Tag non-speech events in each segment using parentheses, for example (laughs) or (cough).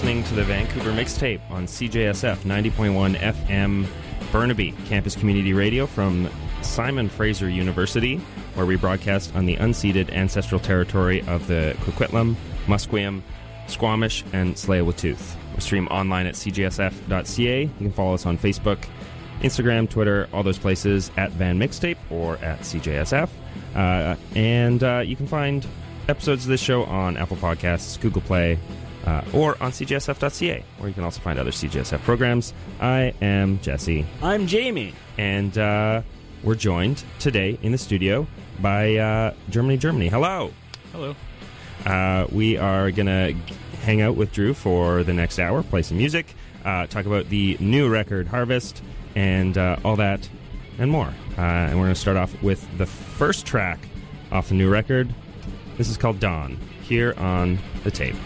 listening to the Vancouver Mixtape on CJSF 90.1 FM Burnaby Campus Community Radio from Simon Fraser University, where we broadcast on the unceded ancestral territory of the Kwikwetlem, Musqueam, Squamish, and Tsleil-Waututh. We stream online at cjsf.ca. You can follow us on Facebook, Instagram, Twitter, all those places at Van Mixtape or at CJSF. Uh, and uh, you can find episodes of this show on Apple Podcasts, Google Play, uh, or on cjsf.ca, where you can also find other CJSF programs. I am Jesse, I'm Jamie. and uh, we're joined today in the studio by uh, Germany, Germany. Hello. Hello. Uh, we are going to hang out with Drew for the next hour, play some music, uh, talk about the new record, Harvest, and uh, all that and more. Uh, and we're going to start off with the first track off the new record. This is called Dawn, here on the tape.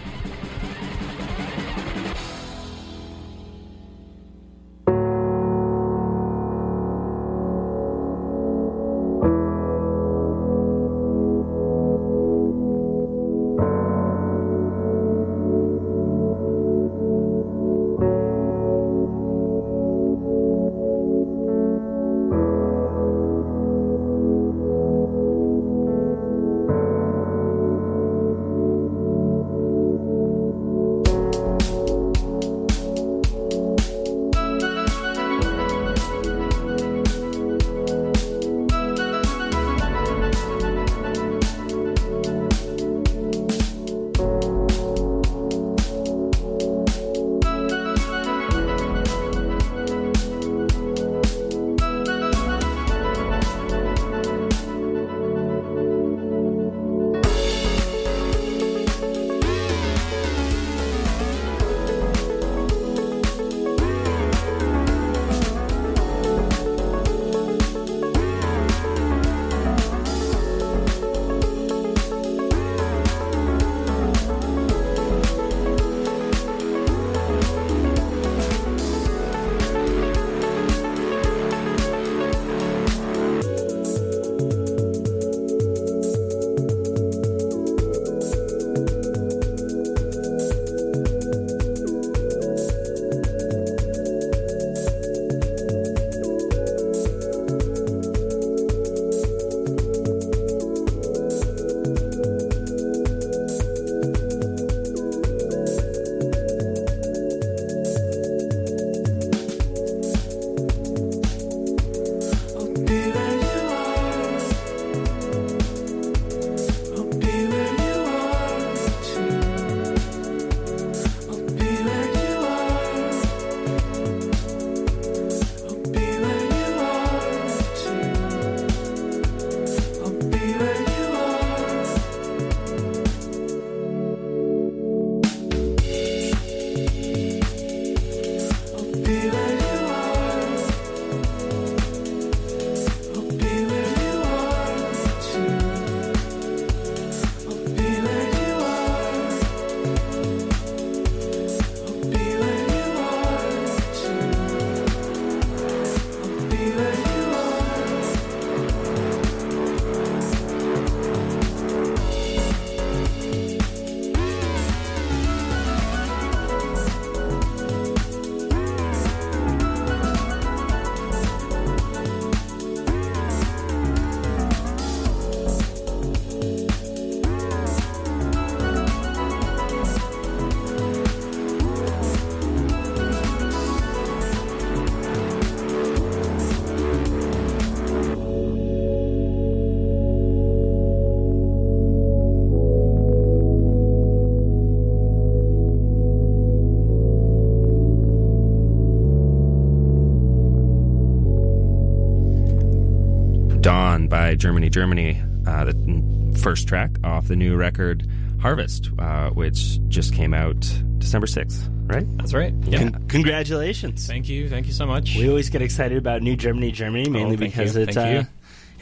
Germany, Germany, uh, the first track off the new record Harvest, uh, which just came out December 6th, right? That's right. Yeah. Con- congratulations. thank you. Thank you so much. We always get excited about New Germany, Germany, mainly Oh, because you. it Thank uh, you.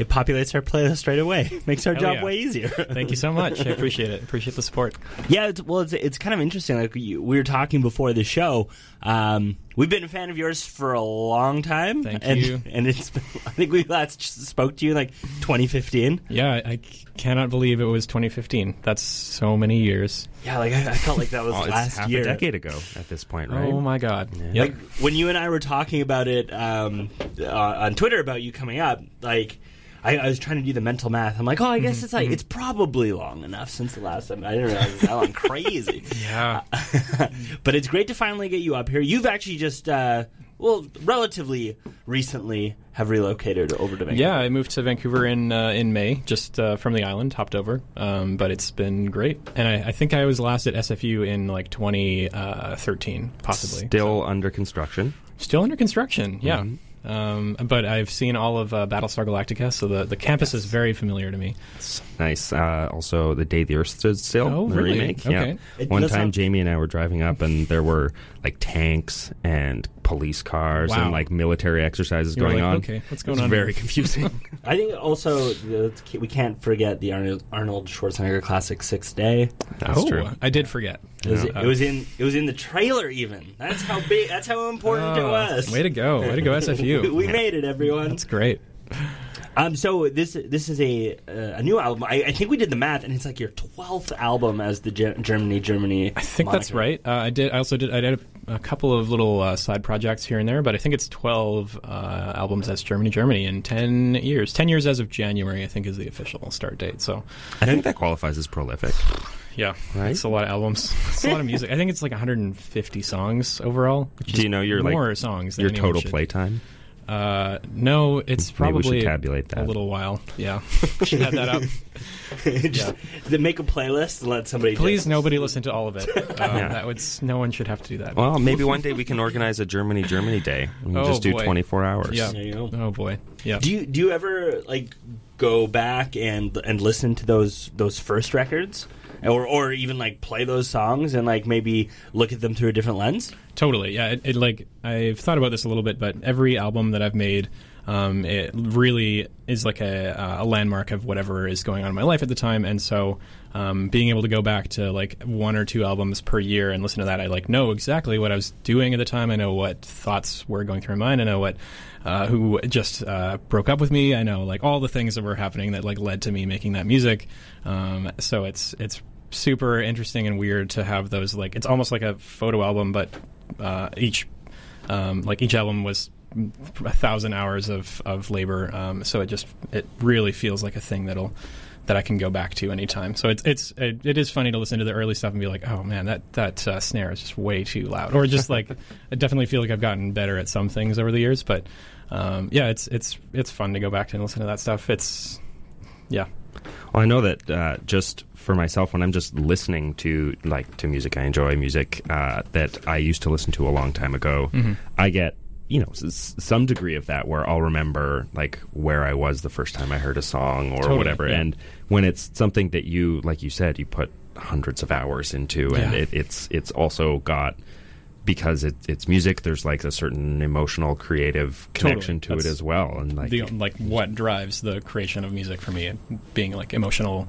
It populates our playlist right away. (laughs) Makes our Hell job yeah. way easier. Thank you so (laughs) much. I appreciate it. Appreciate the support. Yeah, it's, well, it's, it's kind of interesting. Like you, we were talking before the show, um, We've been a fan of yours for a long time. Thank and, you. (laughs) And it's been, I think we last spoke to you in like 2015. Yeah, I, I cannot believe it was 2015. That's so many years. Yeah, like I, I felt like that was Well, it's last half year. a decade ago at this point, right? Oh my god. Yeah. Yep. Like when you and I were talking about it um, uh, on Twitter about you coming up, like I, I was trying to do the mental math. I'm like, oh, I guess Mm-hmm. it's like it's probably long enough since the last time. I didn't realize it was that long. (laughs) Crazy. yeah. (laughs) but it's great to finally get you up here. You've actually just, uh, well, relatively recently have relocated over to Vancouver. Yeah, I moved to Vancouver in uh, in May, just uh, from the island, hopped over. Um, but it's been great, and I, I think I was last at SFU in like 2013, possibly. Still under construction. Still under construction, yeah. Mm-hmm. Um, but I've seen all of uh, Battlestar Galactica, so the, the campus is very familiar to me. Nice. Uh, also, the day the Earth stood still. Oh, the really? remake. Okay. Yeah. It One time, sound- Jamie and I were driving up, and there were like tanks and police cars Wow. and like military exercises You were going like, on. okay, what's going It's on Very here? confusing. (laughs) (laughs) I think also uh, we can't forget the Arnold, Arnold Schwarzenegger classic Sixth Day. That's oh, true. I did forget. It was, Yeah. it was in it was in the trailer even. That's how big. That's how important it Oh, was. Way to go! Way to go, (laughs) SFU. we, we made it, everyone. That's great. Um, so this this is a uh, a new album. I, I think we did the math, and it's like your twelfth album as the Ge- Germany Germany. I think that's right. Uh, I did. I also did. I did a, couple of little uh, side projects here and there, but I think it's twelve uh, albums as Germany, Germany in ten years. Ten years as of January, I think, is the official start date. So, I think that qualifies as prolific. yeah, Right? it's a lot of albums. It's a lot of music. I think it's like 150 songs overall. Do you know your like more songs? Your total playtime? Uh, no, it's Maybe we probably tabulate that. a little while. Yeah, (laughs) (laughs) should have that up. (laughs) Just then make a playlist and let somebody. Please, just- nobody listen to all of it. Um, Yeah. That would. No one should have to do that. Well, maybe one day we can organize a Germany Germany day. We can Oh, just do boy. 24 hours. Yeah. There you go. Oh boy. Yeah. Do you do you ever like go back and and listen to those those first records, or or even like play those songs and like maybe look at them through a different lens? Totally, yeah. It, it like I've thought about this a little bit, but every album that I've made, um, it really is like a, a landmark of whatever is going on in my life at the time, and so um, being able to go back to like one or two albums per year and listen to that, I like know exactly what I was doing at the time. I know what thoughts were going through my mind. I know what uh, who just uh, broke up with me. I know like all the things that were happening that like led to me making that music. Um, so it's it's super interesting and weird to have those like it's almost like a photo album, but uh, each um, like each album was a thousand hours of of labor. Um, so it just it really feels like a thing that'll that I can go back to anytime. So it's it's it, it is funny to listen to the early stuff and be like, oh man, that that uh, snare is just way too loud, or just like (laughs) I definitely feel like I've gotten better at some things over the years, but. Um, yeah, it's it's it's fun to go back and listen to that stuff. It's yeah, Well, I know that uh, just for myself, when I'm just listening to like to music, I enjoy music uh, that I used to listen to a long time ago. Mm-hmm. I get you know s- some degree of that where I'll remember like where I was the first time I heard a song or Totally, whatever. yeah. And when it's something that you, like you said, you put hundreds of hours into, and Yeah. it, it's it's also got. Because it, it's music, there's like a certain emotional, creative connection to That's it as well, and like the like what drives the creation of music for me being like emotional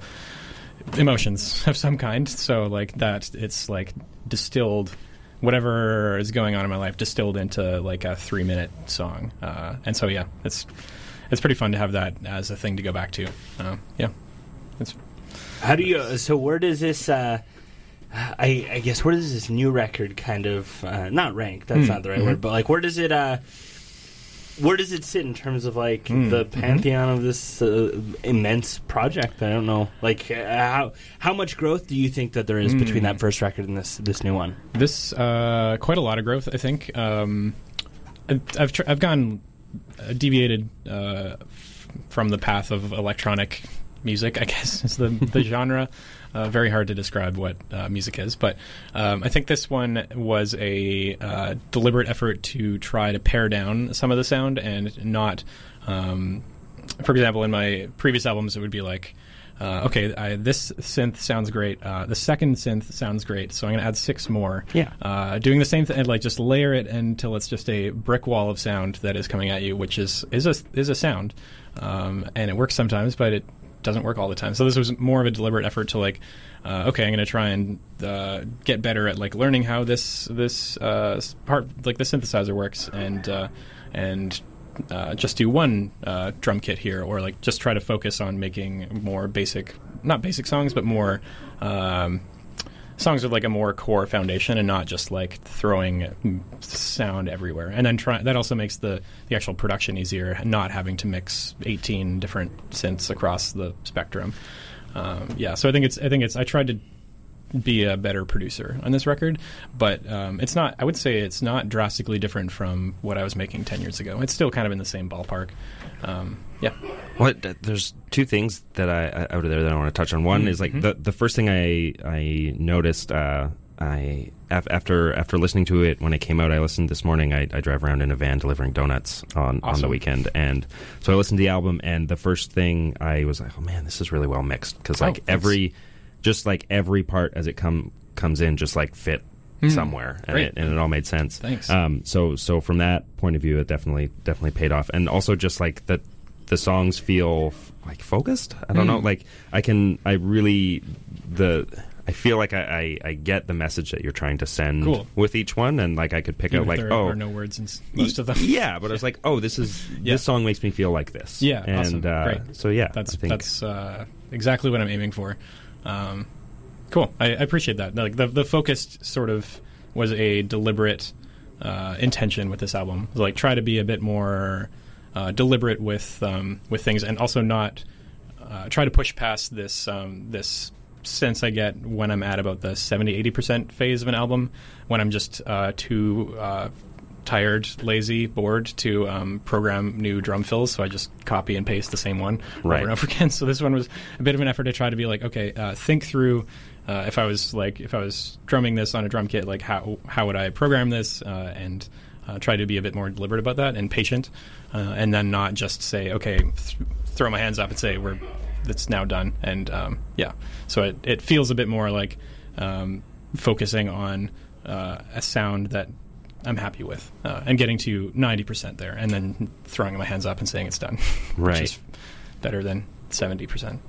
emotions (laughs) of some kind so like that it's like distilled whatever is going on in my life distilled into like a three minute song uh, and so yeah it's it's pretty fun to have that as a thing to go back to uh, yeah it's How do you? uh, So where does this? Uh, I, I guess where does this new record kind of uh, not rank? That's Mm, not the right mhm. word, but like where does it? Where does it sit in terms of like Mm, the mhm. pantheon of this uh, immense project? I don't know. Like uh, how how much growth do you think that there is between Mm. that first record and this this new one? This uh, quite a lot of growth, I think. Um, I've I've, tr- I've gone uh, deviated uh, f- from the path of electronic music. I guess (laughs) is the the genre. Uh, very hard to describe what uh, music is, but um, I think this one was a uh, deliberate effort to try to pare down some of the sound and not. Um, for example, in my previous albums, it would be like, uh, okay, I, this synth sounds great. Uh, the second synth sounds great, so I'm going to add six more. Yeah. Uh, doing the same thing, and like just layer it until it's just a brick wall of sound that is coming at you, which is is a is a sound, um, and it works sometimes, but it doesn't work all the time. So this was more of a deliberate effort to like, uh, okay, I'm going to try and uh, get better at like learning how this this uh, part like the synthesizer works and uh, and uh, just do one uh, drum kit here, or like just try to focus on making more basic, not basic songs, but more um, songs with like a more core foundation, and not just like throwing sound everywhere. And then try that also makes the the actual production easier, not having to mix 18 different synths across the spectrum. Um, yeah, so I think it's I think it's I tried to be a better producer on this record, but um, it's not. I would say it's not drastically different from what I was making ten years ago. It's still kind of in the same ballpark. Um, yeah, What there's two things that I, I out of there that I want to touch on. One is like the the first thing I I noticed. Uh, I af- after after listening to it when it came out, I listened this morning. I, I drive around in a van delivering donuts on on the weekend, and so I listened to the album. And the first thing I was like, oh man, this is really well mixed because Oh, like thanks. every just like every part as it come comes in just like fit somewhere, and. It, and it all made sense. Thanks. Um, so so from that point of view, it definitely definitely paid off, and also just like that the songs feel f- like focused. I don't know, Hmm. like I can I really the. I feel like I, I, I get the message that you're trying to send Cool. with each one, and like I could pick Even out like there oh are no words in most of them. yeah, but I was like oh this is Yeah. this song makes me feel like this Yeah, and awesome. uh, Great. so yeah that's that's uh, exactly what I'm aiming for. Um, cool, I, I appreciate that. Like the the focused sort of was a deliberate uh, intention with this album. Like try to be a bit more uh, deliberate with um, with things, and also not uh, try to push past this um, this sense I get when I'm at about the 70 80% phase of an album when I'm just uh, too uh, tired, lazy, bored to um, program new drum fills. So I just copy and paste the same one Right. over and over again. (laughs) So this one was a bit of an effort to try to be like, okay, uh, think through. Uh, if I was like, if I was drumming this on a drum kit, like how how would I program this, uh, and uh, try to be a bit more deliberate about that and patient, uh, and then not just say, okay, th- throw my hands up and say we're that's now done. And um, yeah, so it it feels a bit more like um, focusing on uh, a sound that I'm happy with, uh, and getting to ninety percent there, and then throwing my hands up and saying it's done, Right. (laughs) which is better than seventy percent.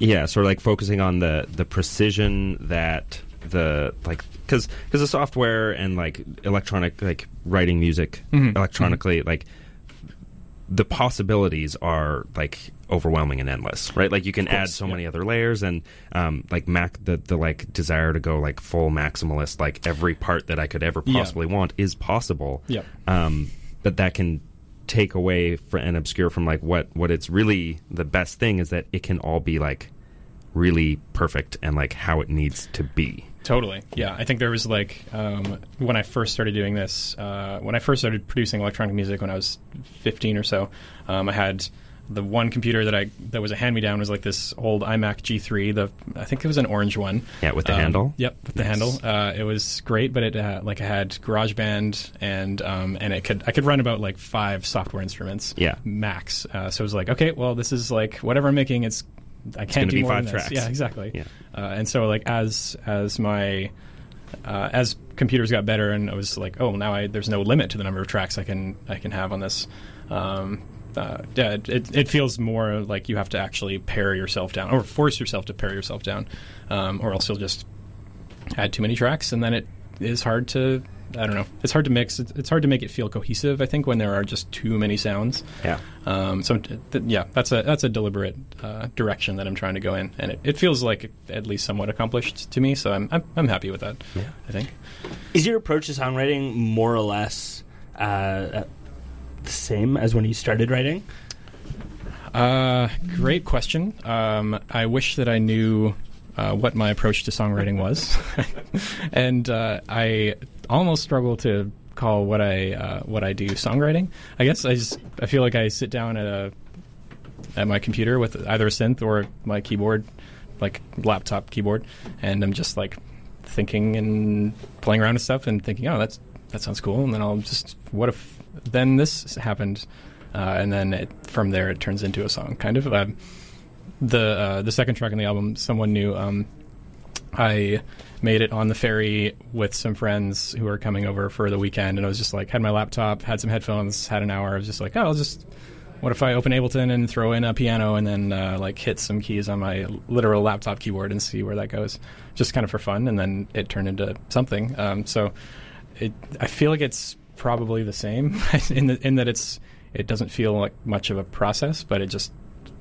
yeah sort of like focusing on the the precision that the like because because the software and like electronic like writing music Mhm. electronically like the possibilities are like overwhelming and endless right like you can course, add so yeah. many other layers and um like mac the the like desire to go like full maximalist like every part that i could ever Yeah. possibly want is possible Yeah. um, but that can take away fr and obscure from like what what it's really the best thing is that it can all be like really perfect and like how it needs to be. Totally. Yeah. I think there was like um, when I first started doing this, uh, when I first started producing electronic music when I was 15 or so, um, I had the one computer that I that was a hand me down was like this old iMac G3. The I think it was an orange one. Yeah, with the Um, handle. Yep, with the Nice. handle. Uh, it was great, but it uh, like I had GarageBand and um, and it could I could run about like five software instruments. Yeah. max. Uh, so it was like okay, well this is like whatever I'm making. It's I can't do more five than this. tracks. Yeah, exactly. Yeah. Uh, and so like as as my uh, as computers got better and I was like, oh, now I, there's no limit to the number of tracks I can I can have on this. Um, uh, yeah, it, it, it feels more like you have to actually pare yourself down or force yourself to pare yourself down, um, or else you'll just add too many tracks and then it is hard to I don't know. It's hard to mix. It's, it's hard to make it feel cohesive. I think when there are just too many sounds. Yeah. Um, so th- yeah, that's a that's a deliberate uh, direction that I'm trying to go in, and it, it feels like at least somewhat accomplished to me. So I'm I'm, I'm happy with that. Yeah. I think. Is your approach to songwriting more or less uh, uh, the same as when you started writing? Uh, great question. Um, I wish that I knew uh, what my approach to songwriting was, (laughs) and uh, I almost struggle to call what I uh, what I do songwriting. I guess I just I feel like I sit down at a at my computer with either a synth or my keyboard, like laptop keyboard, and I'm just like thinking and playing around with stuff and thinking, oh, that's that sounds cool, and then I'll just what if then this happened, uh, and then it, from there it turns into a song, kind of. Um, the uh, the second track on the album, someone new. Um, I made it on the ferry with some friends who were coming over for the weekend, and I was just like, had my laptop, had some headphones, had an hour. I was just like, oh, I'll just what if I open Ableton and throw in a piano and then uh, like hit some keys on my literal laptop keyboard and see where that goes, just kind of for fun, and then it turned into something. Um, so it, I feel like it's probably the same (laughs) in the, in that it's it doesn't feel like much of a process, but it just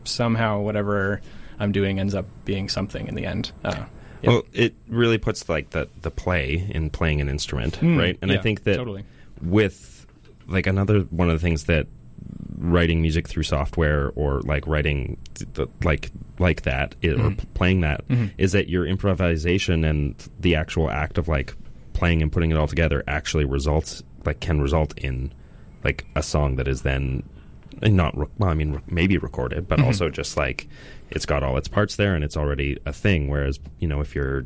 somehow whatever I'm doing ends up being something in the end. Uh, yeah. Well, it really puts like the the play in playing an instrument, Mm, right? And I think that totally. with like another one of the things that writing music through software or like writing th- like like that i- or Mhm. p- playing that is Mhm. that your improvisation and the actual act of like playing and putting it all together actually results like can result in like a song that is then not re- well, I mean re- maybe recorded but Mhm. also just like it's got all its parts there and it's already a thing whereas you know if you're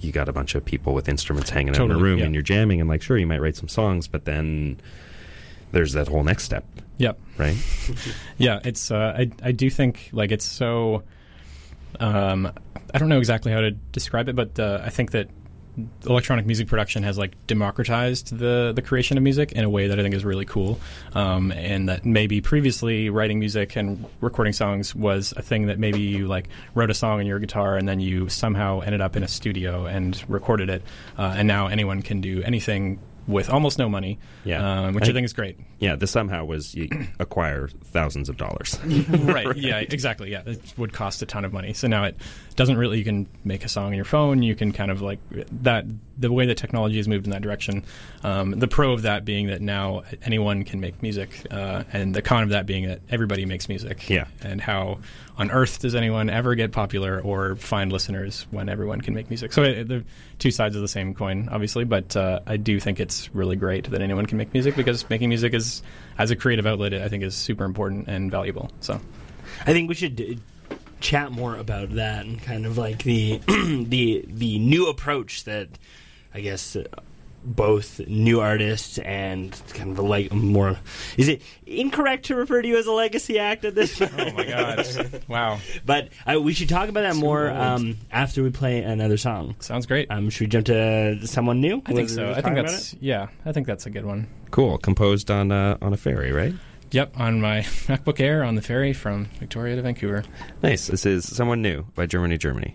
you got a bunch of people with instruments hanging out in a room yeah. and you're jamming and like sure you might write some songs but then there's that whole next step Yep. right (laughs) Yeah, it's. Uh, I I do think like it's so. Um, I don't know exactly how to describe it, but uh, I think that electronic music production has like democratized the the creation of music in a way that I think is really cool, um, and that maybe previously writing music and recording songs was a thing that maybe you like wrote a song on your guitar and then you somehow ended up in a studio and recorded it, uh, and now anyone can do anything with almost no money, Yeah. um, which I- I think is great. yeah the somehow was you (clears throat) acquire thousands of dollars (laughs) (laughs) right, Yeah. Exactly. Yeah. It would cost a ton of money. So now it doesn't really. You can make a song on your phone. You can kind of like that. The way that technology has moved in that direction. Um, the pro of that being that now anyone can make music, uh, and the con of that being that everybody makes music. Yeah. And how on earth does anyone ever get popular or find listeners when everyone can make music? So it, the two sides of the same coin, obviously. But uh, I do think it's really great that anyone can make music because making music is, as a creative outlet, I think is super important and valuable. So. I think we should uh, chat more about that and kind of like the (clears throat) the the new approach that I guess uh, both new artists and kind of a like more. Is it incorrect to refer to you as a legacy act at this point? (laughs) Oh my god! (laughs) wow, But uh, we should talk about that Too more um, after we play another song. sounds great. Um, should we jump to someone new? I think so. I think that's yeah. I think that's a good one. cool composed on uh, on a ferry right Yep, on my (laughs) MacBook Air on the ferry from Victoria to Vancouver. nice this is someone new by germany germany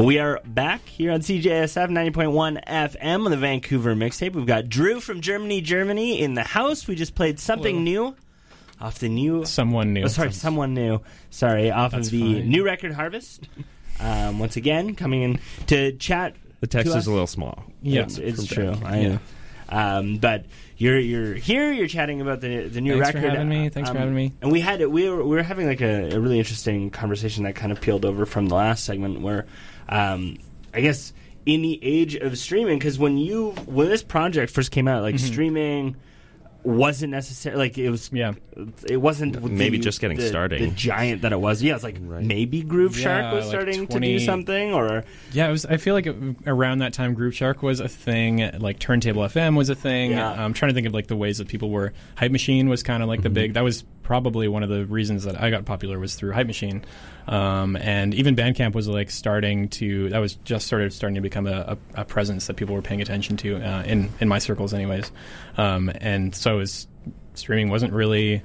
We are back here on CJSF 90.1 FM on the Vancouver mixtape. We've got Drew from Germany, Germany in the house. We just played something Hello. new off the new. Someone new. Oh, sorry, someone new. Sorry, off That's of the fine. new record Harvest. (laughs) Um, once again, coming in to chat. The text to is us. a little small. Yeah, it's, it's true. back. I know. Um, but you're you're here. You're chatting about the the new Thanks for record. having me. Thanks for Um, having me. And we had we were we were having like a, a really interesting conversation that kind of peeled over from the last segment, where um, I guess in the age of streaming, because when you when this project first came out, like Mm-hmm. streaming wasn't necessary. Like it was Yeah. it wasn't Maybe the- just getting the- starting. The giant that it was. Yeah, it's like Right. maybe Groove Yeah, Shark was like starting to do something, or Yeah, it was. I feel like it, around that time, Grooveshark was a thing. Like Turntable FM was a thing. Yeah. I'm trying to think of like the ways that people were. Hype Machine was kind of like the mm-hmm. big. That was probably one of the reasons that I got popular was through Hype Machine, um, and even Bandcamp was like starting to. That was just sort of starting to become a, a, a presence that people were paying attention to uh, in in my circles, anyways. Um, and so was streaming wasn't really.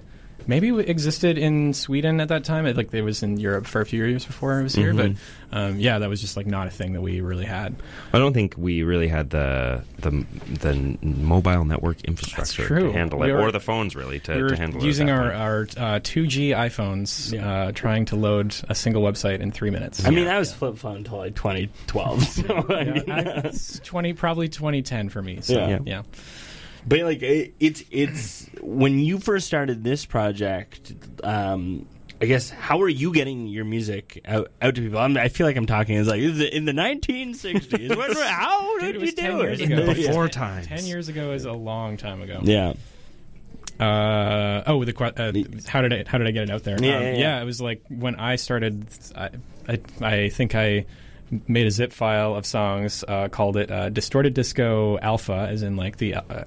Maybe it existed in Sweden at that time. It, like it was in Europe for a few years before I was here, Mhm. but um, yeah, that was just like not a thing that we really had. I don't think we really had the the the mobile network infrastructure to handle We it, were- or the phones really to, we were to handle it. using at that our point. our uh, 2G iPhones, Yeah. uh, trying to load a single website in three minutes. I mean, I was flip phone until like 2012. (laughs) So I mean, I- (laughs) it's twenty probably 2010 for me. So, Yeah. yeah. Yeah. But like it, it's it's when you first started this project. Um, I guess how are you getting your music out, out to people? I'm, I feel like I'm talking as like in the, 1960s. What- (laughs) how Dude, did it you was do 10 it? years ago. Before Yeah. times. Ten years ago is a long time ago. Yeah. Uh, oh, the que- uh, how did I how did I get it out there? Yeah, Um, yeah, yeah. it was like when I started. I, I, I think I made a zip file of songs, uh, called it uh, "Distorted Disco Alpha," as in like the. Uh,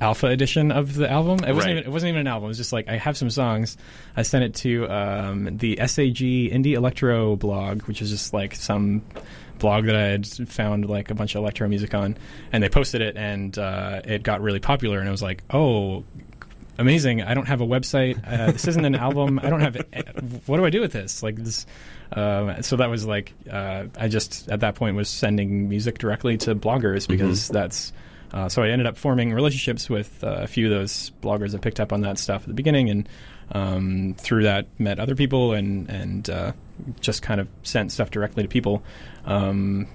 Alpha edition of the album. It wasn't Right. even. It wasn't even an album. It was just like I have some songs. I sent it to um, the SAG Indie Electro blog, which is just like some blog that I had found like a bunch of electro music on, and they posted it, and uh, it got really popular. And I was like, oh, amazing! I don't have a website. Uh, this isn't an album. I don't have. (laughs) What do I do with this? Like this. Um, so that was like uh, I just at that point was sending music directly to bloggers because that's. Uh, so I ended up forming relationships with uh, a few of those bloggers that picked up on that stuff at the beginning, and um, through that met other people and and uh, just kind of sent stuff directly to people. Um,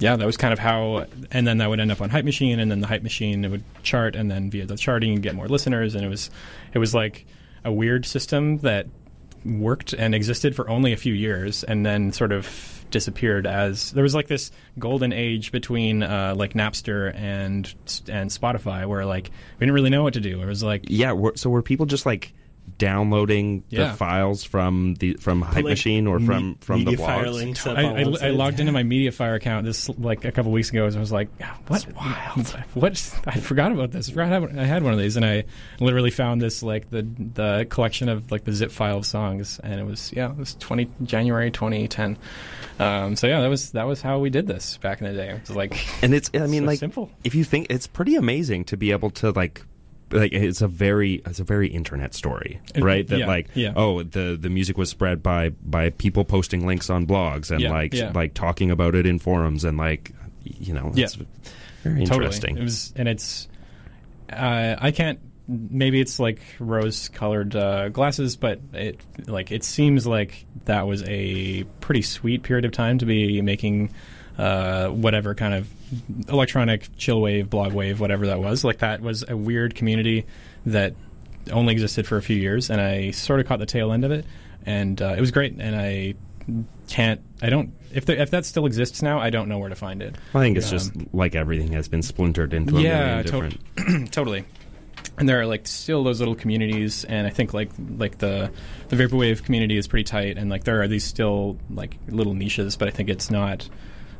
yeah, that was kind of how, and then that would end up on Hype Machine, and then the Hype Machine it would chart, and then via the charting, you get more listeners, and it was, it was like a weird system that worked and existed for only a few years, and then sort of disappeared as there was like this golden age between uh, like Napster and and Spotify, where like we didn't really know what to do. It was like Yeah, so were people just like downloading Yeah. the files from the from Hype like, Machine or from me- from the Mediafire blogs? I, I, I websites. logged into my MediaFire account this like a couple weeks ago, and I was like, "What? What? I forgot about this. I forgot had- I had one of these, and I literally found this like the the collection of like the zip file of songs, and it was yeah, it was twenty January twenty ten. Um, so yeah, that was that was how we did this back in the day. It was like And it's I mean so like simple. if you think it's pretty amazing to be able to like like it's a very it's a very internet story right that yeah, like yeah. oh the the music was spread by by people posting links on blogs and Yeah, like like talking about it in forums and like you know Yeah. it's very interesting Totally. It was, and it's. Uh, I can't. Maybe it's like rose-colored uh, glasses, but it like it seems like that was a pretty sweet period of time to be making uh, whatever kind of electronic chill wave, blog wave, whatever that was. Like that was a weird community that only existed for a few years, and I sort of caught the tail end of it, and uh, it was great. And I can't. I don't. If the, if that still exists now, I don't know where to find it. I think it's Um, just like everything has been splintered into a Yeah, million different (clears throat) totally. And there are like still those little communities, and I think like like the the vaporwave community is pretty tight, and like there are these still like little niches, but I think it's not.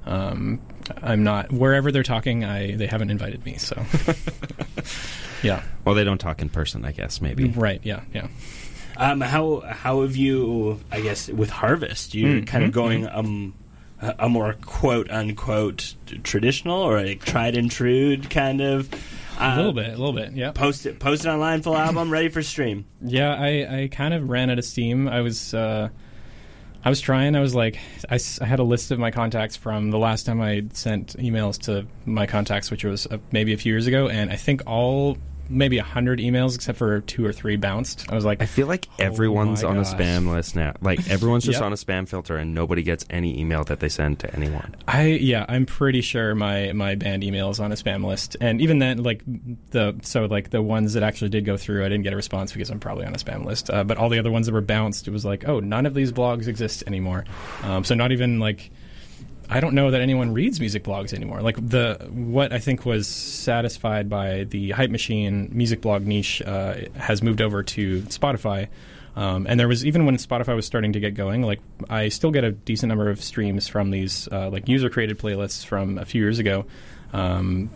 Um, I'm not wherever they're talking. I they haven't invited me, so (laughs) yeah, well they don't talk in person I guess maybe right, yeah, yeah. Um, how how have you? I guess with Harvest, you're Mm, kind of mhm, going um a, a more quote unquote traditional or a tried and true kind of. Uh, a little bit, a little bit, yeah. Post it, post it online, full album, ready for stream. Yeah, I, I kind of ran out of steam. I was uh, I was trying. I was like, I had a list of my contacts from the last time I sent emails to my contacts, which was uh, maybe a few years ago, and I think all maybe a hundred emails except for two or three bounced. I was like, I feel like everyone's Oh my on a spam list now. Like everyone's just Yep. on a spam filter, and nobody gets any email that they send to anyone. I yeah, I'm pretty sure my my band email is on a spam list, and even then, like the so like the ones that actually did go through, I didn't get a response because I'm probably on a spam list. Uh, but all the other ones that were bounced, it was like, oh, none of these blogs exist anymore. Um, so not even like. I don't know that anyone reads music blogs anymore. Like the what I think was satisfied by the hype machine music blog niche uh, has moved over to Spotify. Um, and there was even when Spotify was starting to get going, like I still get a decent number of streams from these uh, like user created playlists from a few years ago, um,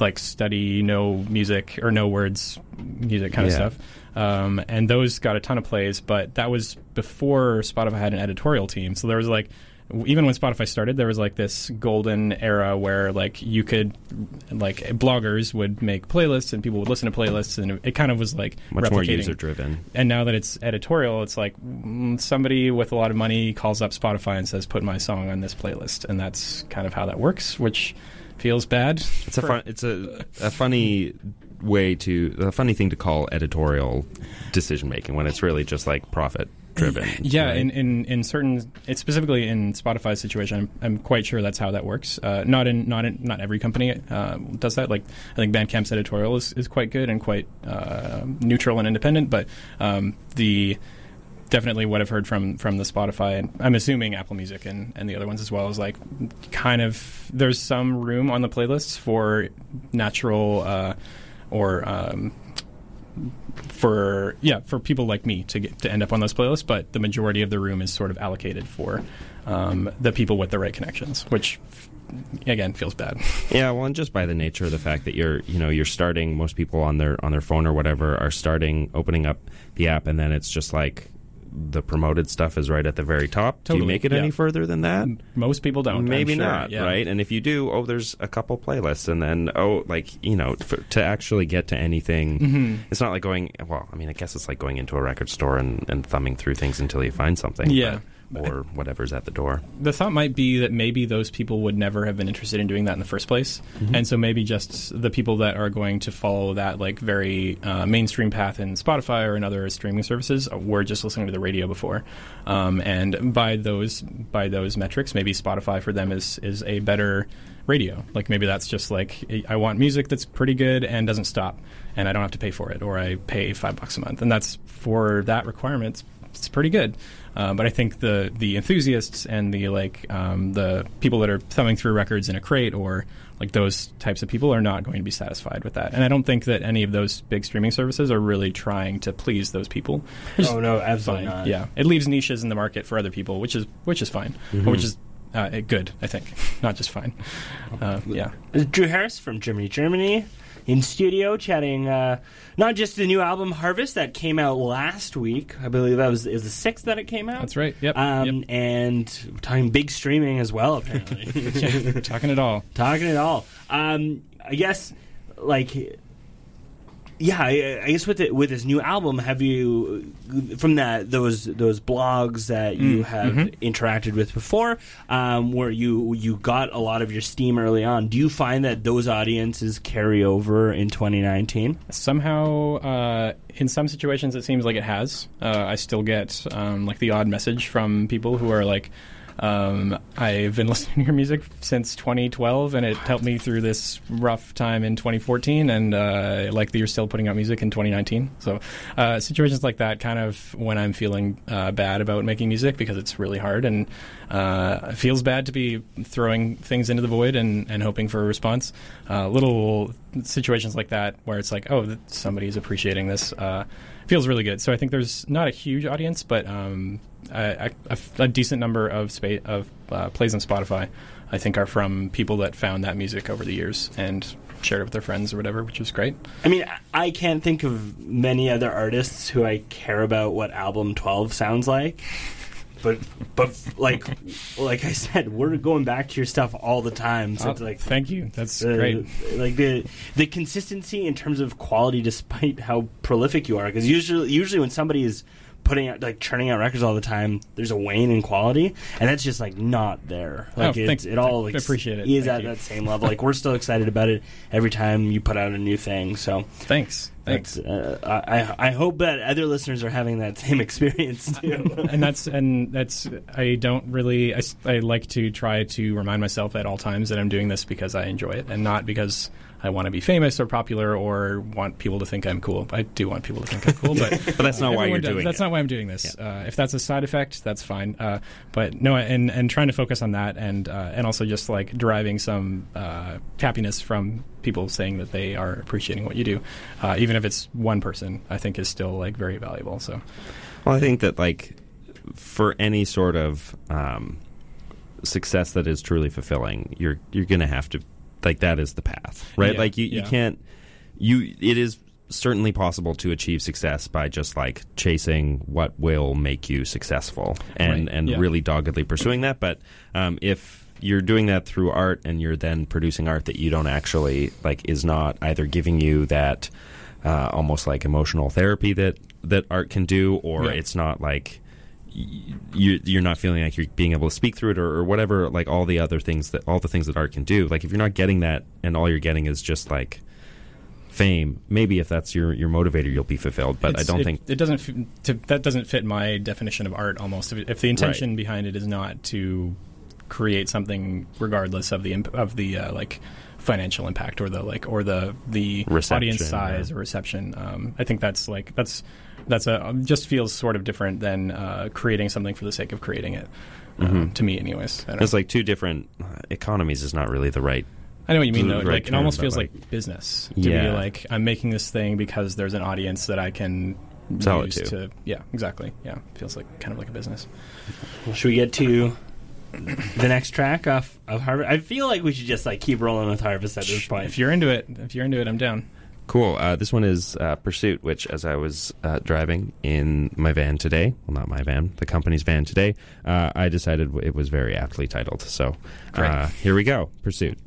like study no music or no words music kind of stuff. Um, and those got a ton of plays, but that was before Spotify had an editorial team. So there was like even when Spotify started, there was like this golden era where like you could like bloggers would make playlists and people would listen to playlists, and it, kind of was like Much more user driven. and now that it's editorial, it's like mm, somebody with a lot of money calls up Spotify and says, "Put my song on this playlist," and that's kind of how that works, which feels bad. It's a fun. It's a a funny way to a funny thing to call editorial decision making when it's really just like profit driven. (clears throat) Yeah, in, in, in certain, it's specifically in Spotify's situation, I'm, I'm quite sure that's how that works. Uh, not in not in not every company uh, does that. Like I think Bandcamp's editorial is, is quite good and quite uh, neutral and independent, but um, the definitely what I've heard from from the Spotify and I'm assuming Apple Music and, and the other ones as well is like kind of there's some room on the playlists for natural uh, or um, for yeah for people like me to get to end up on those playlists, but the majority of the room is sort of allocated for um, the people with the right connections, which again feels bad. (laughs) Yeah, well, and just by the nature of the fact that you're, you know, you're starting. Most people on their on their phone or whatever are starting opening up the app, and then it's just like the promoted stuff is right at the very top. Do you make it yeah. any further than that? Most people don't. Maybe sure, not, yeah. right? And if you do, oh, there's a couple playlists, and then oh, like you know, for, to actually get to anything, Mm-hmm. it's not like going. Well, I mean, I guess it's like going into a record store and, and thumbing through things until you find something. Yeah. but- or whatever's at the door. the thought might be that maybe those people would never have been interested in doing that in the first place, and so maybe just the people that are going to follow that like very uh, mainstream path in Spotify or in other streaming services were just listening to the radio before, um, and by those by those metrics, maybe Spotify for them is is a better radio. Like maybe that's just like I want music that's pretty good and doesn't stop, and I don't have to pay for it, or I pay five bucks a month, and that's for that requirement. It's pretty good. Uh, but I think the the enthusiasts and the like um, the people that are thumbing through records in a crate or like those types of people are not going to be satisfied with that. And I don't think that any of those big streaming services are really trying to please those people. Oh no, absolutely fine. not. Yeah, it leaves niches in the market for other people, which is which is fine, Mm-hmm. which is uh, good. I think (laughs) not just fine. Uh, yeah. Drew Harris from Germany, Germany, in studio chatting uh, not just the new album Harvest that came out last week. I believe that was is the sixth that it came out. That's right. Yep. Um, yep. and talking big streaming as well, apparently. (laughs) Talking it all. talking it all. Um, I guess, like, yeah, I, I guess with it, with this new album, have you from that those those blogs that you Mm, have mhm. interacted with before, um, where you you got a lot of your steam early on? Do you find that those audiences carry over in 2019? Somehow, uh, in some situations, it seems like it has. Uh, I still get um, like the odd message from people who are like, um, "I've been (laughs) listening to your music since 2012, and it helped me through this rough time in 2014, and uh, like that you're still putting out music in 2019." So, uh, situations like that, kind of when I'm feeling uh, bad about making music because it's really hard and uh, it feels bad to be throwing things into the void and, and hoping for a response. Uh, little situations like that where it's like, oh, somebody's appreciating this, uh, feels really good. So I think there's not a huge audience, but um, a, a, a decent number of spa- of uh, plays on Spotify, I think, are from people that found that music over the years and shared it with their friends or whatever, which was great. I mean, I can't think of many other artists who I care about what album 12 sounds like. But, but like, like I said, we're going back to your stuff all the time. So Oh, like, thank you. That's uh, great. Like the the consistency in terms of quality, despite how prolific you are. Because usually, usually when somebody is putting out like churning out records all the time, there's a wane in quality, and that's just like not there. Like Oh, it's, it all like, appreciate it. Is Thank at you. that same level. Like we're still excited about it every time you put out a new thing. So Thanks. Thanks. uh, I I hope that other listeners are having that same (laughs) experience too. (laughs) and that's and that's I don't really I, I like to try to remind myself at all times that I'm doing this because I enjoy it and not because I want to be famous or popular or want people to think I'm cool. I do want people to think I'm cool, but (laughs) But that's not why everyone you're does. doing That's it. not why I'm doing this. Uh, if that's a side effect, that's fine. Uh, but no, and and trying to focus on that and uh, and also just like deriving some uh, happiness from people saying that they are appreciating what you do, uh, even if it's one person, I think is still like very valuable. So Well, I think that like for any sort of um, success that is truly fulfilling, you're you're going to have to like that is the path, right? Yeah, like you, you can't you it is certainly possible to achieve success by just like chasing what will make you successful and Right, and yeah. really doggedly pursuing that but um, if you're doing that through art and you're then producing art that you don't actually like is not either giving you that uh, almost like emotional therapy that that art can do or Yeah. it's not like you're not feeling like you're being able to speak through it or, or whatever like all the other things that all the things that art can do like if you're not getting that and all you're getting is just like fame maybe if that's your your motivator you'll be fulfilled but i don't it, think it doesn't. To, that doesn't fit my definition of art. Almost, if, if the intention behind it is not to create something, regardless of the imp- of the uh, like financial impact or the like or the the Reception, audience size yeah. or reception. Um, I think that's like that's that's a just feels sort of different than uh, creating something for the sake of creating it. um, to me, anyways. It's know. like two different uh, economies is not really the right I know what you mean, though. right Like it almost feels like- like, business to be like I'm making this thing because there's an audience that I can Sell it use to. Yeah, exactly. Yeah, feels like kind of like a business. Should we get to the next track off of Harvest? I feel like we should just like keep rolling with Harvest at this point. If you're into it, if you're into it, I'm down. Cool. Uh, this one is uh, Pursuit, which, as I was uh, driving in my van today, well, not my van, the company's van today, uh, I decided it was very aptly titled. So uh, here we go Pursuit.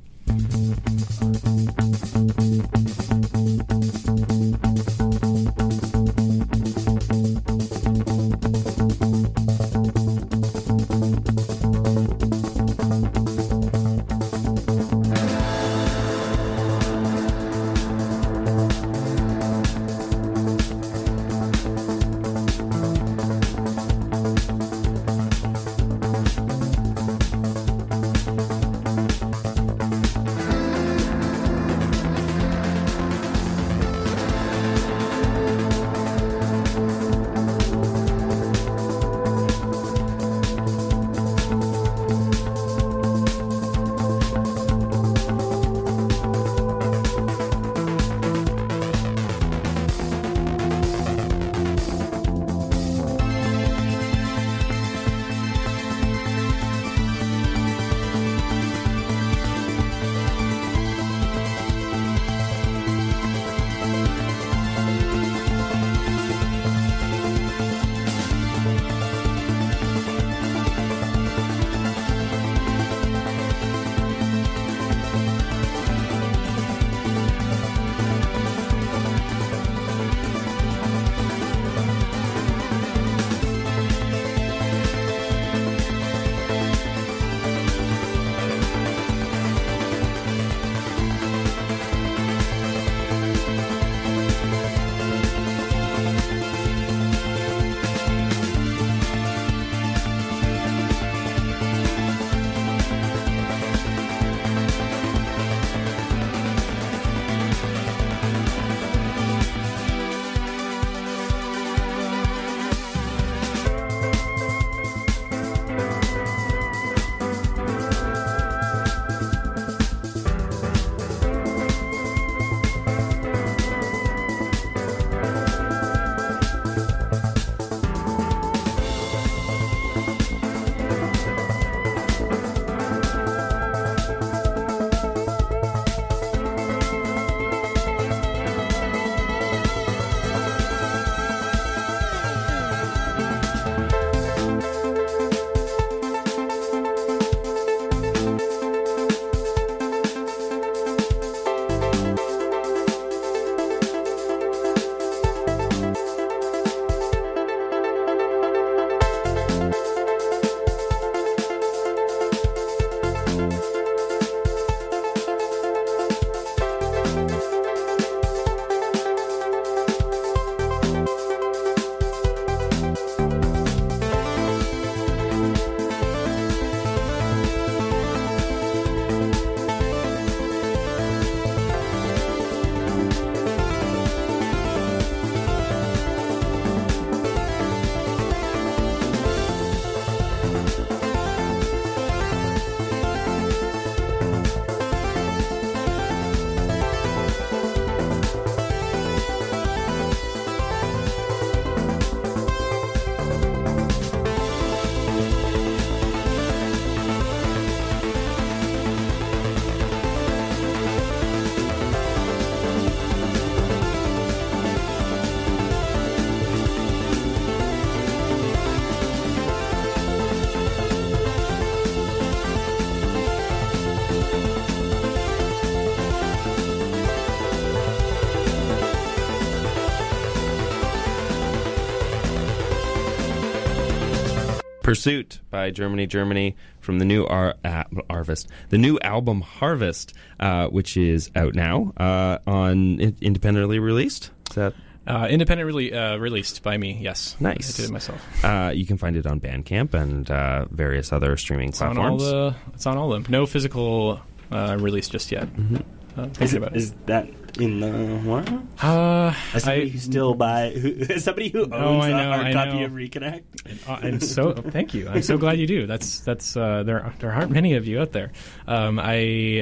Pursuit by Germany, Germany from the new Ar- uh, Harvest, the new album Harvest, uh, which is out now uh, on in- independently released. Is that Uh, independently uh, released by me. Yes, Nice. I did it myself. uh, you can find it on Bandcamp and uh, various other streaming It's on all platforms. the. It's on all of them. No physical uh, release just yet. Mm-hmm. Uh, Is, it, about it. is that in the what? Uh, As somebody I- who still buy, who, (laughs) as somebody who owns Oh, I a know, hard I copy know. of Reconnect. Uh, I'm so (laughs) thank you. I'm so glad you do. That's that's uh, there. There aren't many of you out there. Um, I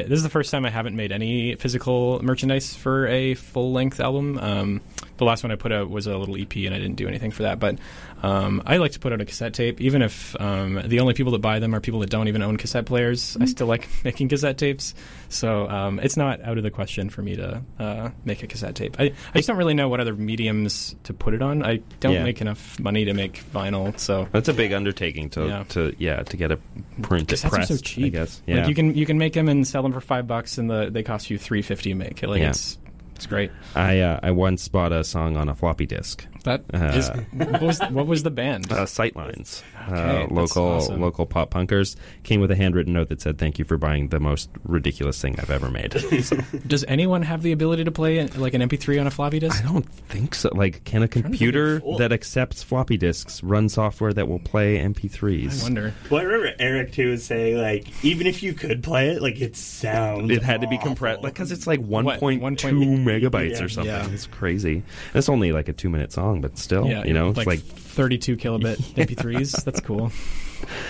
this is the first time I haven't made any physical merchandise for a full length album. Um, the last one I put out was a little EP, and I didn't do anything for that. But um, I like to put out a cassette tape, even if um, the only people that buy them are people that don't even own cassette players. I still like (laughs) making cassette tapes, so um, it's not out of the question for me to uh, make a cassette tape. I, I just don't really know what other mediums to put it on. I don't Yeah. make enough money to make vinyl, so That's a big undertaking to Yeah. to yeah to get a printed Cassettes pressed. are so cheap. I guess. Yeah. Like you can you can make them and sell them for five bucks, and the they cost you three fifty to make. Like Yeah. it's it's great. I uh, I once bought a song on a floppy disk. That Uh, is what was what was the band? (laughs) Uh, Sightlines, Okay, uh, local awesome. local pop punkers came with a handwritten note that said, "Thank you for buying the most ridiculous thing I've ever made." (laughs) Does anyone have the ability to play like an MP3 on a floppy disk? I don't think so. Like, can a computer Well- that accepts floppy disks run software that will play MP3s? I wonder. Well, I remember Eric too was saying like, even if you could play it, like it sounds. It had to be compressed because it's like 1.2 What, 1.8 megabytes Yeah. or something. Yeah. It's crazy. And it's only like a two minute song, but still, Yeah, you know, it's like, like 32 kilobit (laughs) MP3s. That's cool.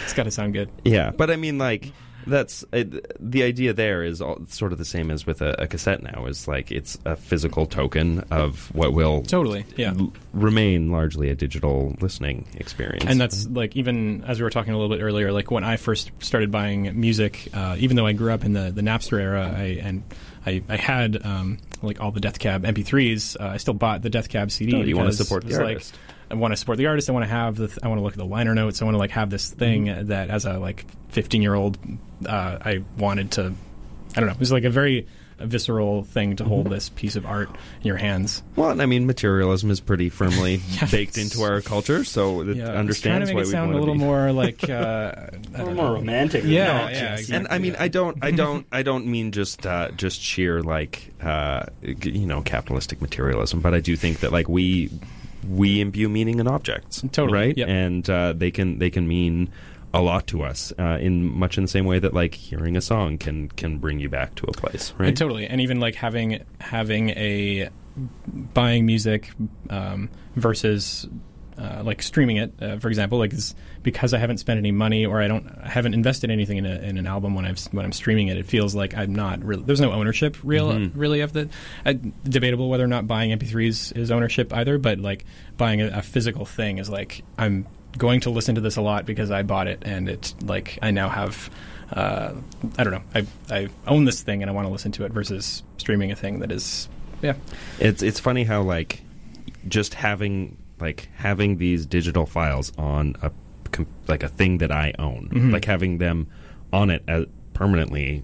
It's got to sound good. Yeah, but I mean, like that's uh, the idea. There is all, sort of the same as with a, a cassette. Now is like it's a physical token of what will Totally. Yeah. l- remain largely a digital listening experience. and that's like even as we were talking a little bit earlier like when i first started buying music uh, even though i grew up in the, the napster era I, and I, I had um, like all the death cab mp3s uh, i still bought the death cab cd Oh, you wanna support the it's like, artist. i want to support the artist i want to have the th- i want to look at the liner notes i want to like have this thing Mm-hmm. that as a like 15 year old uh, i wanted to i don't know it was like a very visceral thing to Mm-hmm. hold this piece of art in your hands well, I mean, materialism is pretty firmly Yeah, (laughs) baked into our culture, so it yeah it's understands trying to why make it we sound a little be. more (laughs) like uh, I A don't little more romantic. Yeah, No, yeah, exactly. And I mean, I don't, I don't, I don't mean just, uh, just sheer like, uh, you know, capitalistic materialism, but I do think that like we, we imbue meaning in objects, Totally, right? yep. And uh, they can, they can mean a lot to us uh, in much in the same way that like hearing a song can can bring you back to a place, right? And totally, and even like having having a buying music um, versus uh, like streaming it, uh, for example, like because I haven't spent any money or I don't I haven't invested anything in, a, in an album when I've when I'm streaming it. It feels like I'm not really there's no ownership real Mm-hmm. really of the uh, debatable whether or not buying MP3s is ownership either, but like buying a, a physical thing is like I'm going to listen to this a lot because I bought it and it's like I now have uh, I don't know I I own this thing and I want to listen to it versus streaming a thing that is yeah It's it's funny how like just having like having these digital files on a like a thing that I own, Mhm. like having them on it as permanently,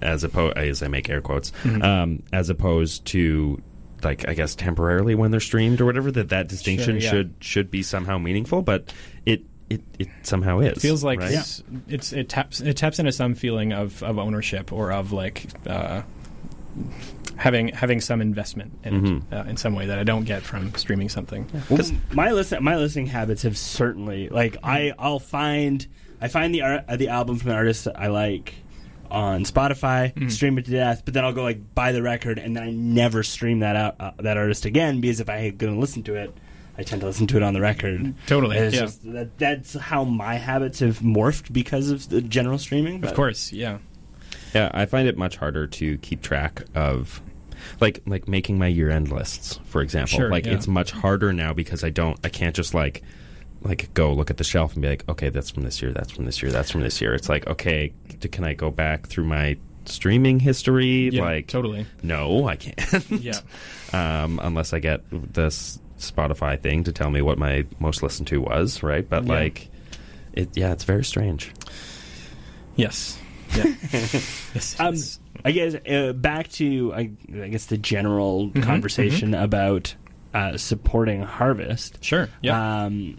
as opposed as I make air quotes, Mhm. um, as opposed to like I guess temporarily when they're streamed or whatever. That that distinction yeah. should should be somehow meaningful, but it it, it somehow is. It feels like right? it's, it's it taps it taps into some feeling of, of ownership or of like uh, having having some investment in Mhm. it uh, in some way that I don't get from streaming something. Well, my listen, my listening habits have certainly like I I'll find I find the art, the album from an artist that I like on Spotify, Mm-hmm. stream it to death, but then I'll go like buy the record and then I never stream that out uh, that artist again because if I'm going to listen to it, I tend to listen to it on the record. Totally, And yeah. just, that, that's how my habits have morphed because of the general streaming. Of course, yeah. Yeah, I find it much harder to keep track of like like making my year end lists, for example. Sure, like yeah. it's much harder now because I don't I can't just like like go look at the shelf and be like, okay, that's from this year, that's from this year, that's from this year. It's like, okay, can I go back through my streaming history? Yeah, like totally. no, I can't. Yeah. (laughs) um, unless I get this Spotify thing to tell me what my most listened to was, right? But Yeah. like it yeah, it's very strange. Yes. Yeah. (laughs) yes, Um, yes. I guess uh, back to I, I guess the general Mm-hmm, conversation about uh, supporting Harvest. Sure. Yeah. Um,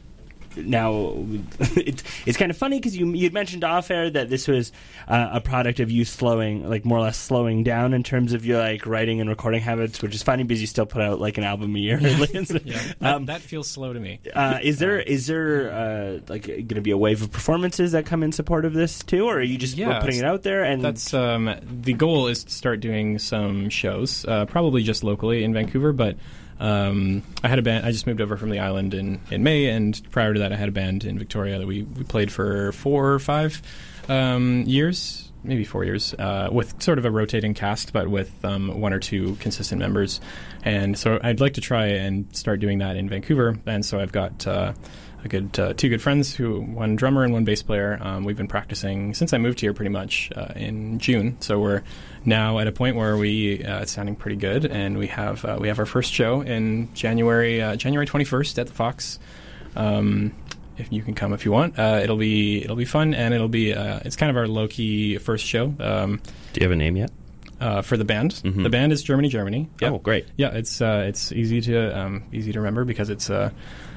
now (laughs) it's it's kind of funny because you you'd mentioned off air that this was uh, a product of you slowing, like more or less slowing down in terms of your like writing and recording habits, which is funny because you still put out like an album a year. (laughs) Yeah, that, Um, that feels slow to me. uh, is there is there uh, like going to be a wave of performances that come in support of this too, or are you just Yeah, putting it out there? And That's um, the goal is to start doing some shows, uh, probably just locally in Vancouver. But um, I had a band. I just moved over from the island in, in May, and prior to that, I had a band in Victoria that we, we played for four or five um, years, maybe four years, uh, with sort of a rotating cast, but with um, one or two consistent members. And so I'd like to try and start doing that in Vancouver. And so I've got. Uh, a good uh, two good friends who one drummer and one bass player. Um, we've been practicing since I moved here, pretty much uh, in June. So we're now at a point where we uh, it's sounding pretty good, and we have uh, we have our first show in January uh, January twenty first at the Fox. Um, if you can come if you want, uh, it'll be it'll be fun, and it'll be uh, it's kind of our low key first show um, Do you have a name yet? uh, for the band. Mhm. The band is Germany, Germany. Yep. Oh, great. Yeah, it's uh, it's easy to um, easy to remember because it's uh,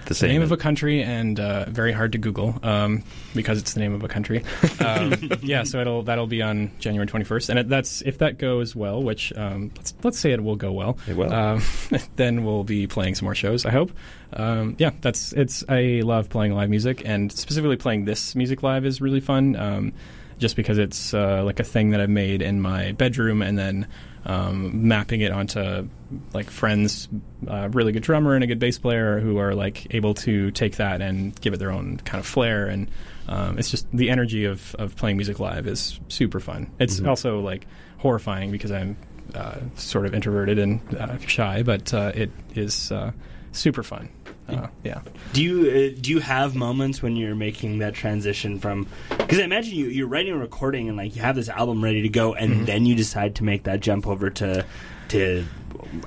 The same. name of a country and uh, very hard to Google um, because it's the name of a country. Um, (laughs) yeah, so it'll that'll be on January 21st, and it, that's if that goes well, which um, let's let's say it will go well. It will. Um, (laughs) then we'll be playing some more shows. I hope. Um, yeah, that's it's. I love playing live music, and specifically playing this music live is really fun. Um, just because it's uh, like a thing that I've made in my bedroom, and then um, mapping it onto like friends, uh, really good drummer and a good bass player who are like able to take that and give it their own kind of flair. And um, it's just the energy of, of playing music live is super fun. It's Mhm. also like horrifying because I'm uh, sort of introverted and uh, shy, but uh, it is uh, super fun. Uh, yeah. Do you uh, do you have moments when you're making that transition from? Because I imagine you you're writing and recording and like you have this album ready to go, and Mhm. then you decide to make that jump over to to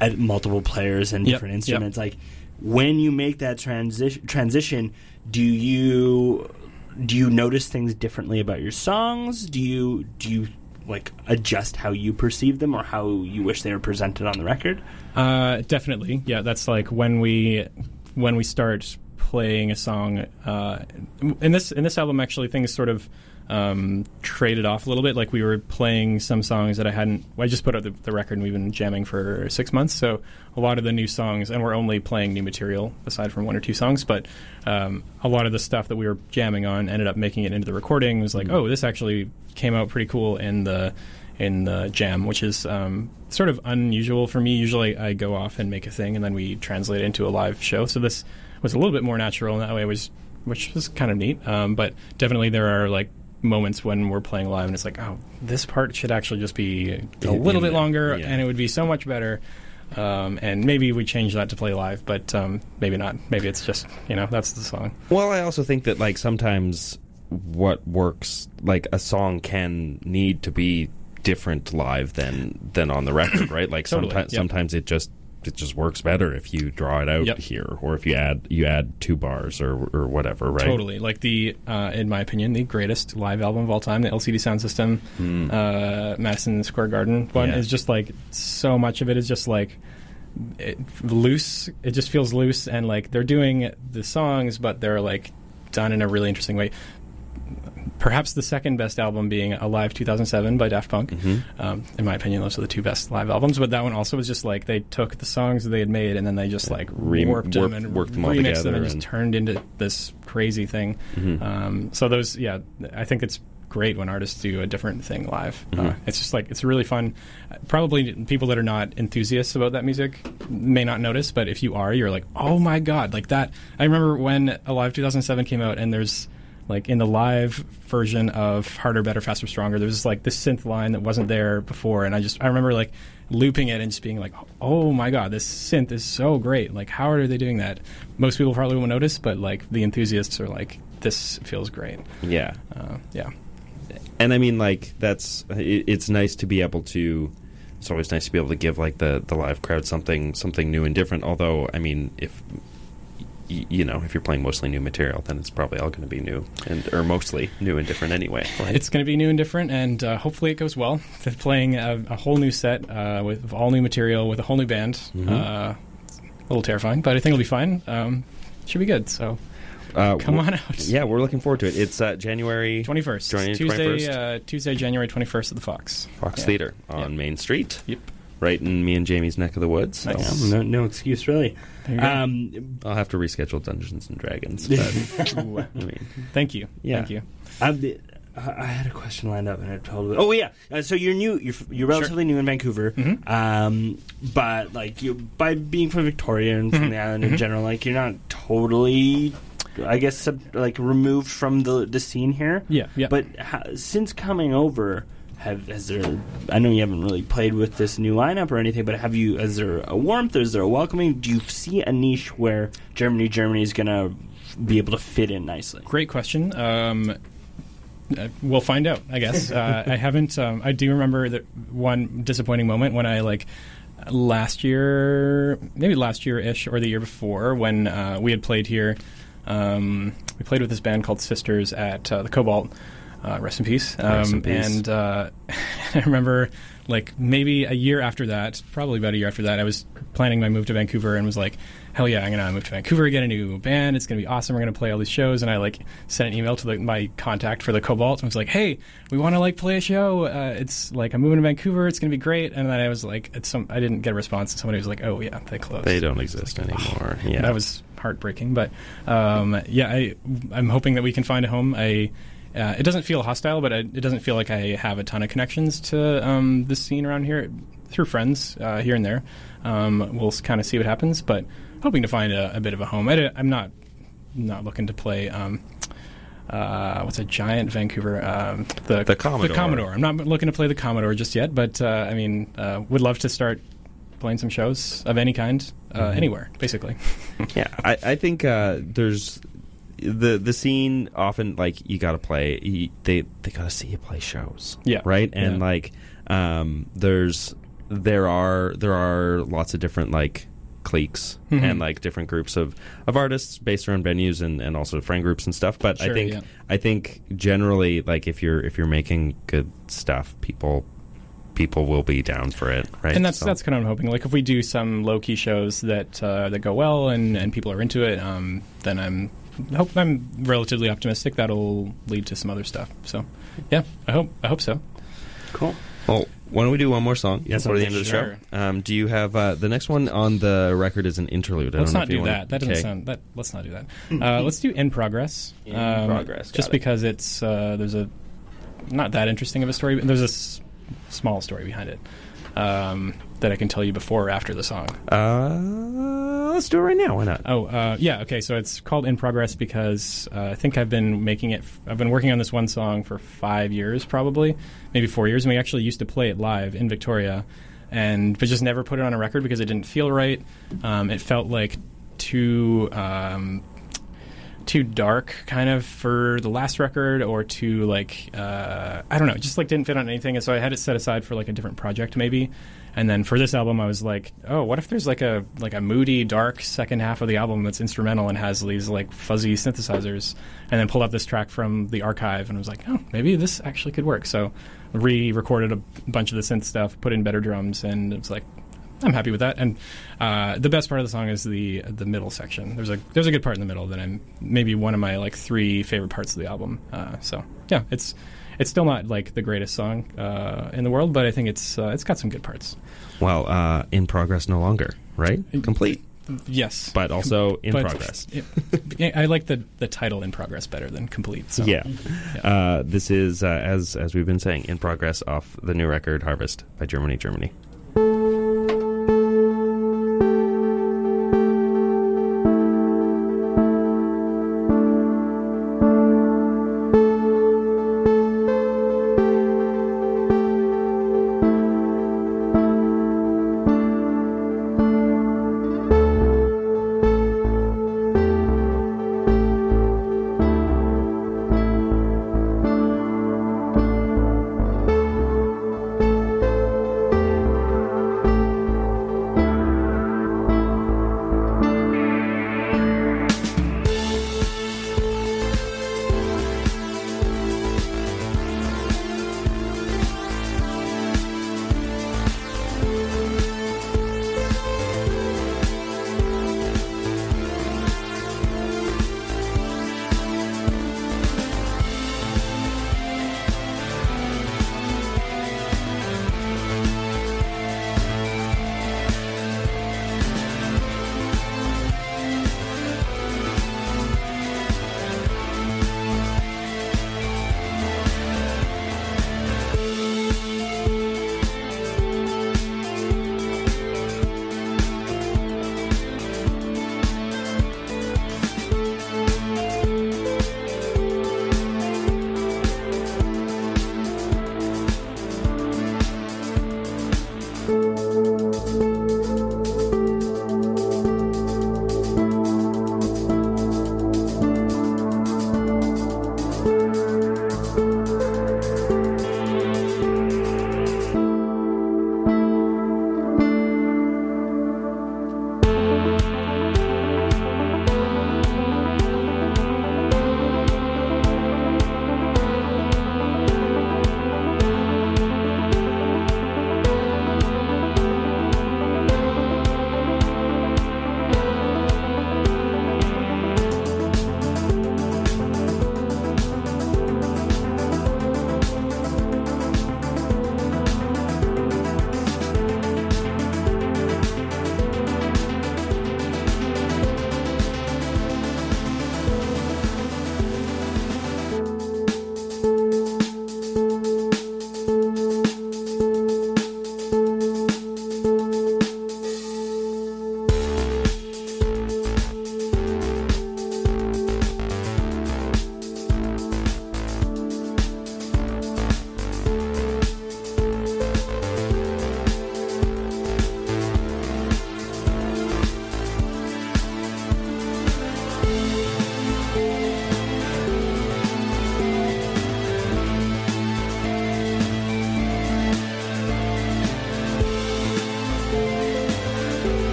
uh, multiple players and Yep, different yep. instruments. Like when you make that transition transition, do you do you notice things differently about your songs? Do you do you like adjust how you perceive them or how you wish they were presented on the record? Uh, definitely, yeah. That's like when we when we start playing a song. Uh, in this in this album, actually, things sort of um, traded off a little bit. Like we were playing some songs that I hadn't. I just put out the, the record, and we've been jamming for six months. So a lot of the new songs, and we're only playing new material aside from one or two songs. But um, a lot of the stuff that we were jamming on ended up making it into the recording. It was like, oh, this actually came out pretty cool in the in the jam, which is um, sort of unusual for me. Usually, I go off and make a thing, and then we translate it into a live show. So this was a little bit more natural in that way, it was which was kind of neat. Um, but definitely, there are like moments when we're playing live, and it's like, oh, this part should actually just be a little bit longer, yeah. and it would be so much better. Um, and maybe we change that to play live, but um, maybe not. Maybe it's just you know that's the song. Well, I also think that like sometimes what works, like a song can need to be different live than than on the record, right? Like (coughs) Totally, sometimes yep. sometimes it just it just works better if you draw it out Yep. here, or if you add you add two bars or or whatever, right? Totally, like the uh, in my opinion, the greatest live album of all time, the LCD Soundsystem, Hmm. uh, Madison Square Garden one Yeah. is just like so much of it is just like it, loose. It just feels loose, and like they're doing the songs, but they're like done in a really interesting way. Perhaps the second best album being Alive 2007 by Daft Punk. Mhm. Um, in my opinion, those are the two best live albums. But that one also was just like they took the songs that they had made and then they just like Re- warped them and worked them all remixed them together and just turned into this crazy thing. Mhm. Um, so those, yeah, I think it's great when artists do a different thing live. Uh, Mhm. it's just like it's really fun. Uh, Probably people that are not enthusiasts about that music may not notice, but if you are, you're like, oh my god, like that. I remember when Alive 2007 came out, and there's like in the live version of Harder, Better, Faster, Stronger, there's just like this synth line that wasn't there before, and I just I remember like looping it and just being like, oh my god, this synth is so great. Like, how are they doing that? Most people probably won't notice, but like the enthusiasts are like, this feels great. Yeah. Uh, yeah. and I mean, like that's it, it's nice to be able to. It's always nice to be able to give like the the live crowd something something new and different. Although, I mean, if y- you know if you're playing mostly new material, then it's probably all going to be new and or mostly new and different anyway. Right? It's going to be new and different, and uh, hopefully it goes well. They're playing a, a whole new set uh, with all new material with a whole new band. Mhm. Uh, it's a little terrifying, but I think it'll be fine. Um, should be good. So uh, Come on out. Yeah, we're looking forward to it. It's uh, January Twenty first, Tuesday, 21st. uh, Tuesday, January twenty first at the Fox. Fox Yeah. Theater on Yeah. Main Street, Yep. right in me and Jamie's neck of the woods. So Nice. No, no excuse really. There you go. Um, I'll have to reschedule Dungeons and Dragons. But, (laughs) I mean, Thank you. Yeah. Thank you. Um, the- I I had a question lined up and I totally. Oh yeah, uh, so you're new. You're you're relatively new in Vancouver, Mhm. um, but like you by being from Victoria and from Mhm. the island in Mhm. general, like you're not totally, I guess, sub, like removed from the the scene here. Yeah. Yeah. But ha- since coming over, have has there? I know you haven't really played with this new lineup or anything, but have you? Is there a warmth? Is there a welcoming? Do you see a niche where Germany, Germany is gonna be able to fit in nicely? Great question. Um, uh, we'll find out, I guess. Uh, (laughs) I haven't. Um, I do remember that one disappointing moment when I like last year, maybe last year ish, or the year before, when uh, we had played here. Um, we played with this band called Sisters at uh, the Cobalt. Uh, rest in peace. Um, Rest in peace. And uh, (laughs) I remember, like maybe a year after that, probably about a year after that, I was planning my move to Vancouver and was like, "Hell yeah, I'm gonna move to Vancouver, get a new band. It's gonna be awesome. We're gonna play all these shows." And I like sent an email to the, my contact for the Cobalt and was like, "Hey, we want to like play a show. Uh, it's like I'm moving to Vancouver. It's gonna be great." And then I was like, it's some I didn't get a response. And somebody was like, "Oh yeah, they closed." they don't exist anymore. Yeah, That was heartbreaking, but um, yeah, I, I'm hoping that we can find a home. I, uh, it doesn't feel hostile, but I, it doesn't feel like I have a ton of connections to um, this scene around here through friends uh, here and there. Um, we'll kind of see what happens, but hoping to find a, a bit of a home. I, am not not looking to play. Um, uh, what's a giant Vancouver? Um, the The Commodore. The Commodore. I'm not looking to play the Commodore just yet, but uh, I mean, uh, would love to start playing some shows of any kind uh, Mm-hmm. anywhere, basically. (laughs) Yeah, I, I think uh, there's the the scene often like you got to play. You, they they got to see you play shows. Yeah. right. And Yeah. like um, there's there are there are lots of different like cliques Mhm. and like different groups of, of artists based around venues and, and also friend groups and stuff. But I think yeah. I think generally like if you're if you're making good stuff, people people will be down for it. Right. and that's So- that's kind of what I'm hoping. Like if we do some low key shows that uh, that go well and, and people are into it, um, then I'm hope I'm relatively optimistic that'll lead to some other stuff. So yeah, I hope I hope so. Cool. Well, why don't we do one more song Yes, before the end of the sure. show? Um, do you have uh, the next one on the record is an interlude? I let's don't know not if you do wanna- that. That doesn't Okay. sound that. Let's not do that. Uh, let's do in progress. In Um, Progress, got just it. because it's uh, there's a not that interesting of a story. But there's a s- small story behind it um, that I can tell you before or after the song. Uh, let's do it right now. Why not? Oh, uh, yeah. Okay, so it's called In Progress because uh, I think I've been making it. F- I've been working on this one song for five years, probably, maybe four years. And we actually used to play it live in Victoria, and but just never put it on a record because it didn't feel right. Um, it felt like too. Um, too dark kind of for the last record or too like uh, I don't know just like didn't fit on anything and so I had it set aside for like a different project maybe and then for this album I was like oh what if there's like a like a moody dark second half of the album that's instrumental and has these like fuzzy synthesizers and then pulled up this track from the archive and was like oh maybe this actually could work so re-recorded a bunch of the synth stuff put in better drums and it was like I'm happy with that. And uh, the best part of the song is the the middle section. There's a there's a good part in the middle that I'm maybe one of my like three favorite parts of the album. Uh, so yeah, it's it's still not like the greatest song uh, in the world, but I think it's uh, it's got some good parts. Well, uh, in progress no longer, right? Complete, Yes, but also in But- progress. (laughs) yeah, I like the the title in progress better than complete. So. Yeah. Uh, this is uh, as as we've been saying, in progress off the new record Harvest by Germany, Germany.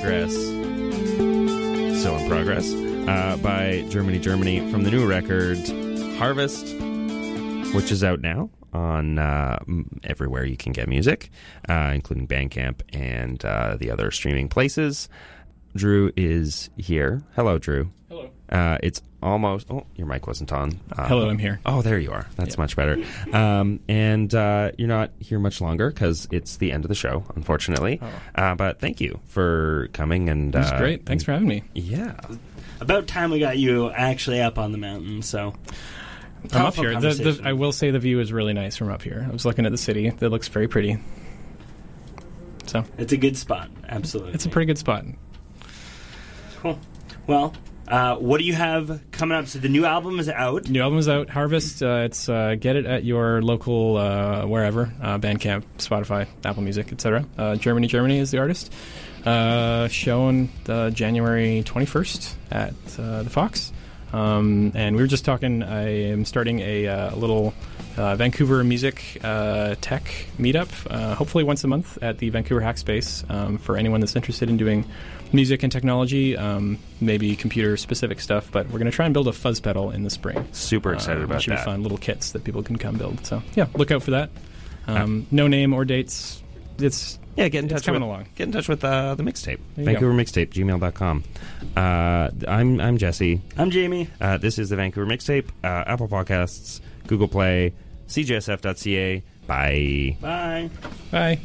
Progress. Still in progress. Uh, by Germany, Germany from the new record Harvest, which is out now on uh, everywhere you can get music, uh, including Bandcamp and uh, the other streaming places. Drew is here. Hello, Drew. Hello. Uh, it's almost. Oh, your mic wasn't on. Uh, Hello, I'm here. Oh, there you are. That's Yeah. much better. Um, and uh, you're not here much longer because it's the end of the show, unfortunately. Oh. Uh, but thank you for coming. And That's uh, great. Thanks for having me. Yeah, About time we got you actually up on the mountain. So I'm up here. The, the. I will say the view is really nice from up here. I was looking at the city. It looks very pretty. So it's a good spot. Absolutely, it's a pretty good spot. cool. Well, uh, what do you have coming up? So the new album is out. New album is out. Harvest. Uh, it's uh, get it at your local uh, wherever. Uh, Bandcamp, Spotify, Apple Music, etc. Germany, Germany is the artist. Shown uh, January 21st at the Fox. Um, and we were just talking. I am starting a little uh, Vancouver music uh, tech meetup, uh, hopefully once a month at the Vancouver Hackspace um, for anyone that's interested in doing music and technology, um, maybe computer specific stuff. But we're going to try and build a fuzz pedal in the spring. super excited Uh, about should that. be fun. Little kits that people can come build. So yeah, look out for that. Um, no name or dates. It's Yeah, get in It's touch coming with, along. Get in touch with uh, the mixtape. There you Vancouver mixtape, gmail.com. Uh, I'm I'm Jesse. I'm Jamie. Uh, this is the Vancouver mixtape. Uh, Apple Podcasts, Google Play, CJSF.ca. Bye. Bye. bye.